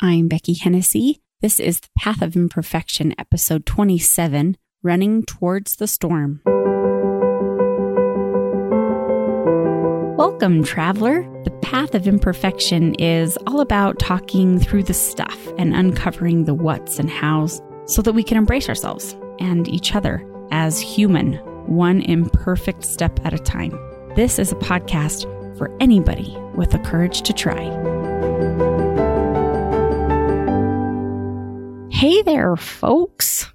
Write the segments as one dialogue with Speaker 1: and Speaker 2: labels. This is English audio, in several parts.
Speaker 1: I'm Beckie Hennessy. This is The Path of Imperfection, episode 27 Running Towards the Storm. Welcome, traveler. The Path of Imperfection is all about talking through the stuff and uncovering the what's and how's so that we can embrace ourselves and each other as human, one imperfect step at a time. This is a podcast for anybody with the courage to try. Hey there, folks.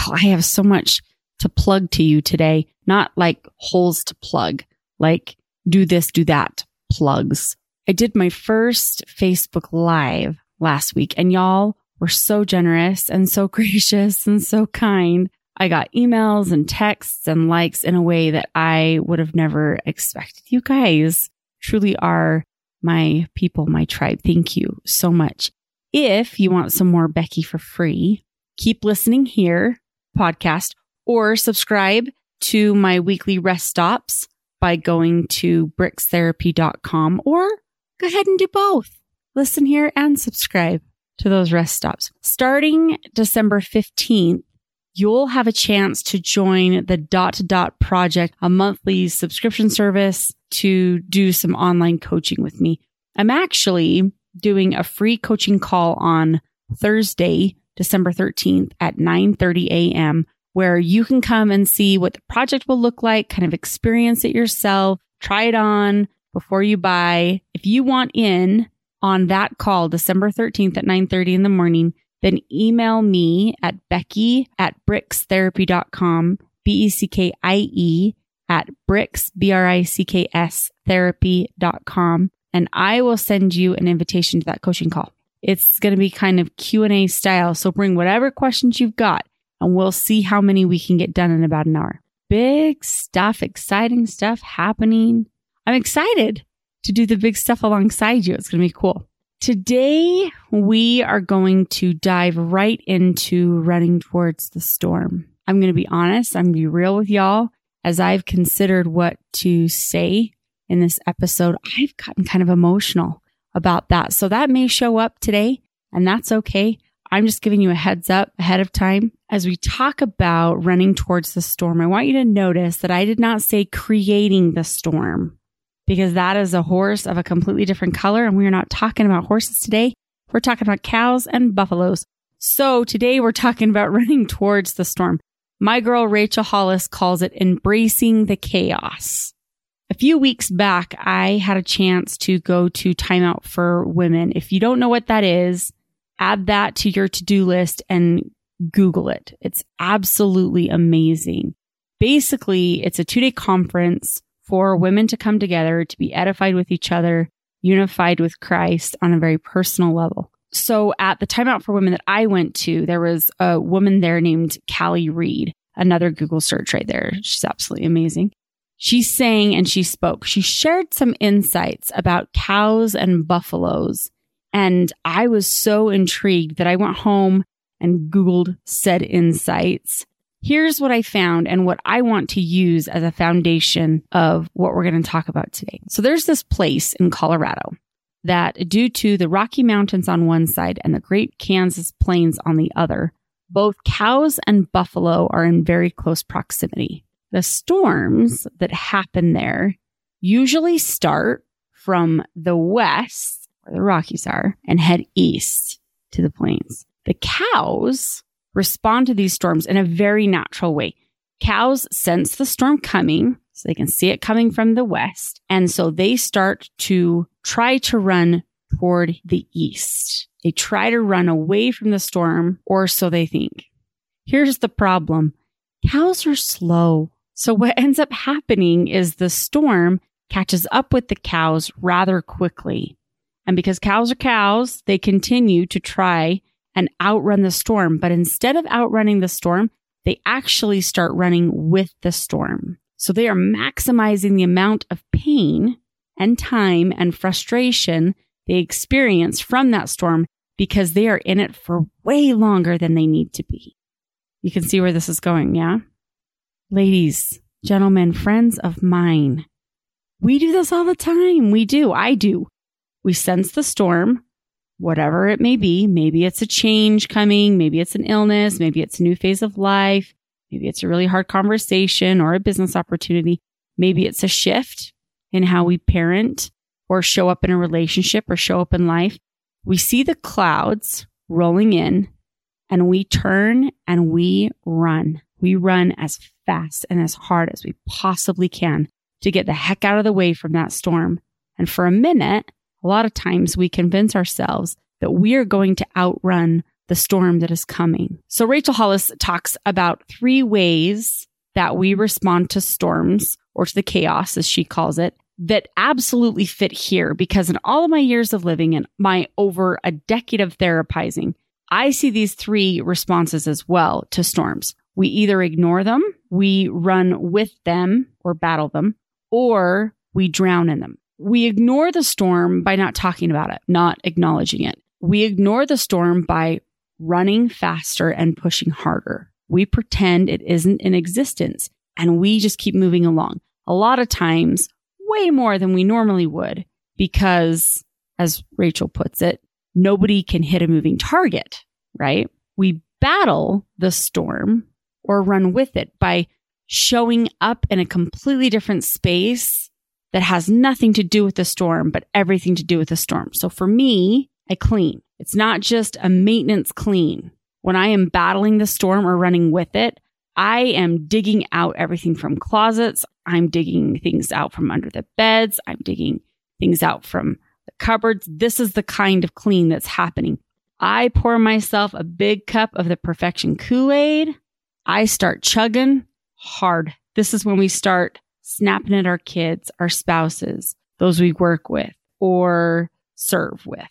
Speaker 1: Oh, I have so much to plug to you today. Not like holes to plug, like do this, do that plugs. I did my first Facebook Live last week, and y'all were so generous and so gracious and so kind. I got emails and texts and likes in a way that I would have never expected. You guys truly are my people, my tribe. Thank you so much. If you want some more Beckie for free, keep listening here, podcast, or subscribe to my weekly rest stops by going to brickstherapy.com or go ahead and do both. Listen here and subscribe to those rest stops. Starting December 15th, you'll have a chance to join the Dot to Dot Project, a monthly subscription service to do some online coaching with me. I'm actually doing a free coaching call on Thursday, December 13th at 9:30 a.m. where you can come and see what the project will look like, kind of experience it yourself, try it on before you buy. If you want in on that call December 13th at 9:30 in the morning, then email me at Beckie at brickstherapy.com, B-E-C-K-I-E at bricks, B-R-I-C-K-S therapy.com and I will send you an invitation to that coaching call. It's going to be kind of Q&A style. So bring whatever questions you've got and we'll see how many we can get done in about an hour. Big stuff, exciting stuff happening. I'm excited to do the big stuff alongside you. It's going to be cool. Today, we are going to dive right into running towards the storm. I'm going to be honest. I'm going to be real with y'all as I've considered what to say in this episode, I've gotten kind of emotional about that. So that may show up today and that's okay. I'm just giving you a heads up ahead of time. As we talk about running towards the storm, I want you to notice that I did not say creating the storm because that is a horse of a completely different color. And we're not talking about horses today. We're talking about cows and buffaloes. So today we're talking about running towards the storm. My girl Rachel Hollis calls it embracing the chaos. A few weeks back, I had a chance to go to Timeout for Women. If you don't know what that is, add that to your to do list and Google it. It's absolutely amazing. Basically, it's a two day conference for women to come together to be edified with each other, unified with Christ on a very personal level. So at the Timeout for Women that I went to, there was a woman there named Callie Reed, another Google search right there. She's absolutely amazing. She sang and she spoke. She shared some insights about cows and buffaloes. And I was so intrigued that I went home and Googled said insights. Here's what I found and what I want to use as a foundation of what we're going to talk about today. So there's this place in Colorado that due to the Rocky Mountains on one side and the Great Kansas Plains on the other, both cows and buffalo are in very close proximity. The storms that happen there usually start from the west, where the Rockies are, and head east to the plains. The cows respond to these storms in a very natural way. Cows sense the storm coming, so they can see it coming from the west. And so they start to try to run toward the east. They try to run away from the storm, or so they think. Here's the problem. Cows are slow. So what ends up happening is the storm catches up with the cows rather quickly. And because cows are cows, they continue to try and outrun the storm. But instead of outrunning the storm, they actually start running with the storm. So they are maximizing the amount of pain and time and frustration they experience from that storm because they are in it for way longer than they need to be. You can see where this is going, yeah? Ladies, gentlemen, friends of mine, we do this all the time. We do. I do. We sense the storm. whatever it may be. Maybe it's a change coming. Maybe it's an illness. Maybe it's a new phase of life. Maybe it's a really hard conversation or a business opportunity. Maybe it's a shift in how we parent or show up in a relationship or show up in life. We see the clouds rolling in and we turn and we run. We run as fast and as hard as we possibly can to get the heck out of the way from that storm. And for a minute, a lot of times we convince ourselves that we are going to outrun the storm that is coming. So Rachel Hollis talks about three ways that we respond to storms or to the chaos, as she calls it, that absolutely fit here because in all of my years of living and my over a decade of therapizing, I see these three responses as well to storms. We either ignore them, we run with them or battle them, or we drown in them. We ignore the storm by not talking about it, not acknowledging it. We ignore the storm by running faster and pushing harder. We pretend it isn't in existence and we just keep moving along. A lot of times, way more than we normally would, because as Rachel puts it, nobody can hit a moving target, right? We battle the storm or run with it by showing up in a completely different space that has nothing to do with the storm, but everything to do with the storm. So for me, I clean. It's not just a maintenance clean. When I am battling the storm or running with it, I am digging out everything from closets. I'm digging things out from under the beds. I'm digging things out from the cupboards. This is the kind of clean that's happening. I pour myself a big cup of the perfection Kool Aid. I start chugging hard. This is when we start snapping at our kids, our spouses, those we work with or serve with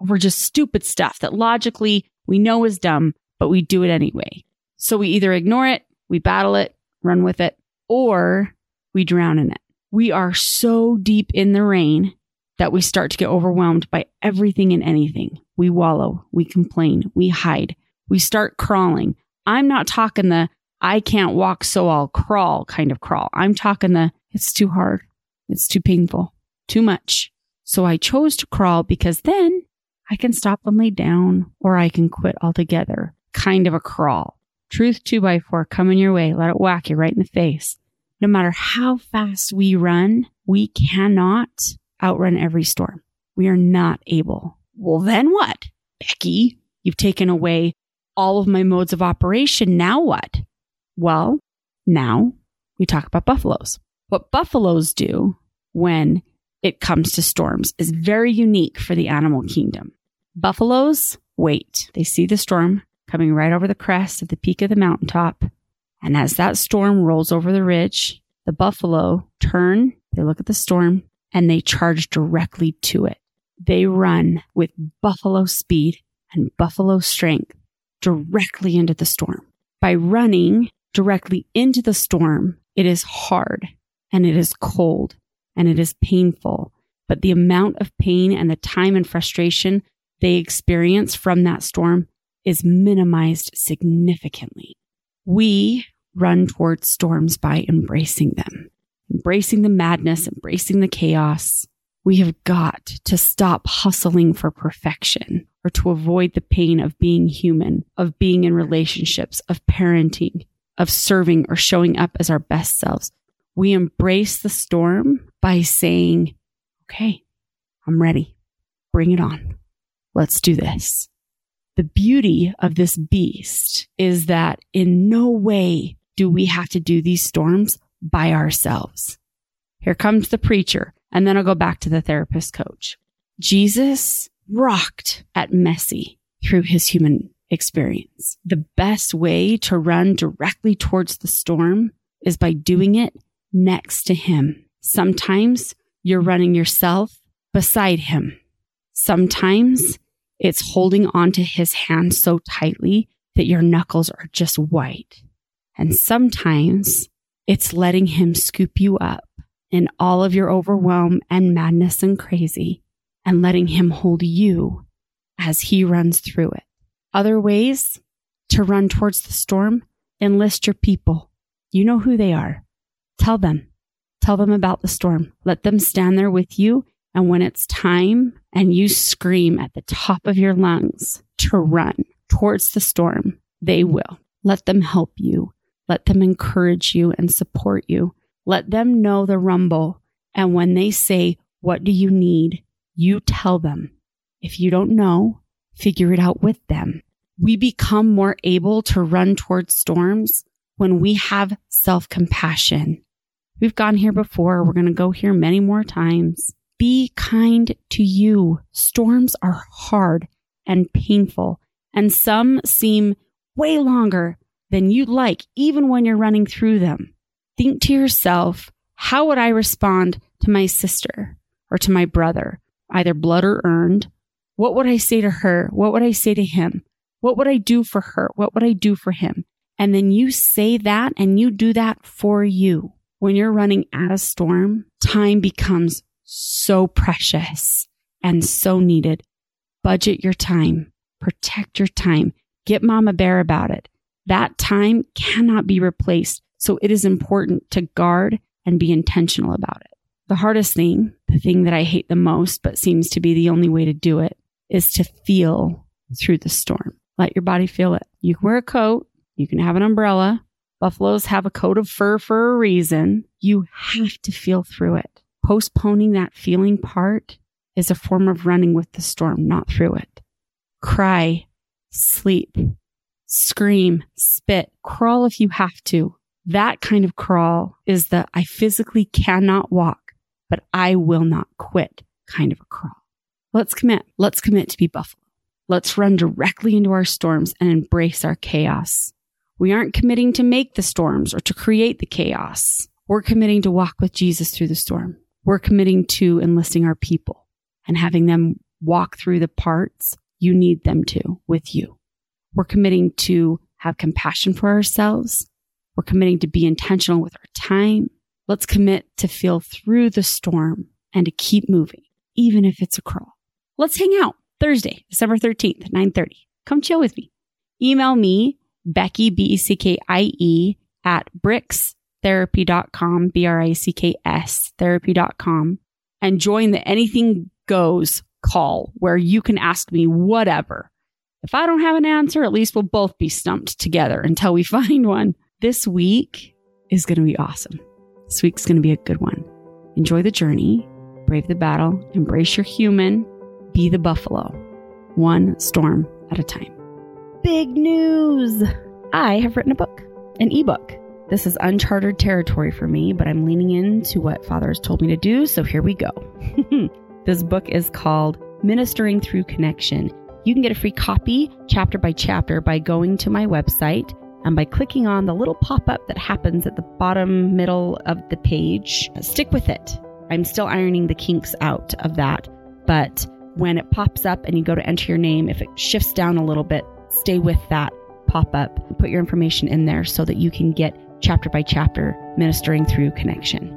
Speaker 1: We're just stupid stuff that logically we know is dumb, but we do it anyway. So we either ignore it, we battle it, run with it, or we drown in it. We are so deep in the rain that we start to get overwhelmed by everything and anything. We wallow, we complain, we hide, we start crawling. I'm not talking the I can't walk, so I'll crawl kind of crawl. I'm talking the it's too hard, it's too painful, too much. So I chose to crawl because then I can stop and lay down or I can quit altogether. Kind of a crawl. Truth two by four coming your way. Let it whack you right in the face. No matter how fast we run, we cannot outrun every storm. We are not able. Well, then what? Beckie, you've taken away all of my modes of operation. Now what? Well, now we talk about buffaloes. What buffaloes do when it comes to storms is very unique for the animal kingdom. Buffaloes wait. They see the storm coming right over the crest of the peak of the mountaintop. And as that storm rolls over the ridge, the buffalo turn, they look at the storm, and they charge directly to it. They run with buffalo speed and buffalo strength directly into the storm. By running directly into the storm, it is hard and it is cold and it is painful. But the amount of pain and the time and frustration they experience from that storm is minimized significantly. We run towards storms by embracing them, embracing the madness, embracing the chaos. We have got to stop hustling for perfection or to avoid the pain of being human, of being in relationships, of parenting, of serving or showing up as our best selves. We embrace the storm by saying, okay, I'm ready. Bring it on. Let's do this. The beauty of this beast is that in no way do we have to do these storms by ourselves. Here comes the preacher, and then I'll go back to the therapist coach. Jesus rocked at messy through his human experience. The best way to run directly towards the storm is by doing it next to him. Sometimes you're running yourself beside him. Sometimes it's holding onto his hand so tightly that your knuckles are just white. And sometimes it's letting him scoop you up in all of your overwhelm and madness and crazy and letting him hold you as he runs through it. Other ways to run towards the storm, enlist your people. You know who they are. Tell them. Tell them about the storm. Let them stand there with you And when it's time and you scream at the top of your lungs to run towards the storm, they will. Let them help you. Let them encourage you and support you. Let them know the rumble. And when they say, What do you need? You tell them. If you don't know, figure it out with them. We become more able to run towards storms when we have self compassion. We've gone here before. We're going to go here many more times. Be kind to you. Storms are hard and painful, and some seem way longer than you'd like, even when you're running through them. Think to yourself, how would I respond to my sister or to my brother, either blood or earned? What would I say to her? What would I say to him? What would I do for her? What would I do for him? And then you say that and you do that for you. When you're running at a storm, time becomes so precious and so needed. Budget your time, protect your time, get mama bear about it. That time cannot be replaced. So it is important to guard and be intentional about it. The hardest thing, the thing that I hate the most, but seems to be the only way to do it, is to feel through the storm. Let your body feel it. You can wear a coat, you can have an umbrella. Buffaloes have a coat of fur for a reason. You have to feel through it. Postponing that feeling part is a form of running with the storm, not through it. Cry, sleep, scream, spit, crawl if you have to. That kind of crawl is the I physically cannot walk, but I will not quit kind of a crawl. Let's commit. Let's commit to be buffalo. Let's run directly into our storms and embrace our chaos. We aren't committing to make the storms or to create the chaos. We're committing to walk with Jesus through the storm we're committing to enlisting our people and having them walk through the parts you need them to with you. We're committing to have compassion for ourselves. We're committing to be intentional with our time. Let's commit to feel through the storm and to keep moving, even if it's a crawl. Let's hang out Thursday, December 13th, 930. Come chill with me. Email me, Beckie, B-E-C-K-I-E at bricks therapy.com, B R I C K S, therapy.com, and join the Anything Goes call where you can ask me whatever. If I don't have an answer, at least we'll both be stumped together until we find one. This week is going to be awesome. This week's going to be a good one. Enjoy the journey, brave the battle, embrace your human, be the buffalo, one storm at a time. Big news! I have written a book, an ebook this is uncharted territory for me, but I'm leaning into what Father has told me to do, so here we go. this book is called Ministering Through Connection. You can get a free copy, chapter by chapter, by going to my website and by clicking on the little pop up that happens at the bottom middle of the page. Stick with it. I'm still ironing the kinks out of that, but when it pops up and you go to enter your name, if it shifts down a little bit, stay with that pop up. Put your information in there so that you can get chapter by chapter, ministering through connection.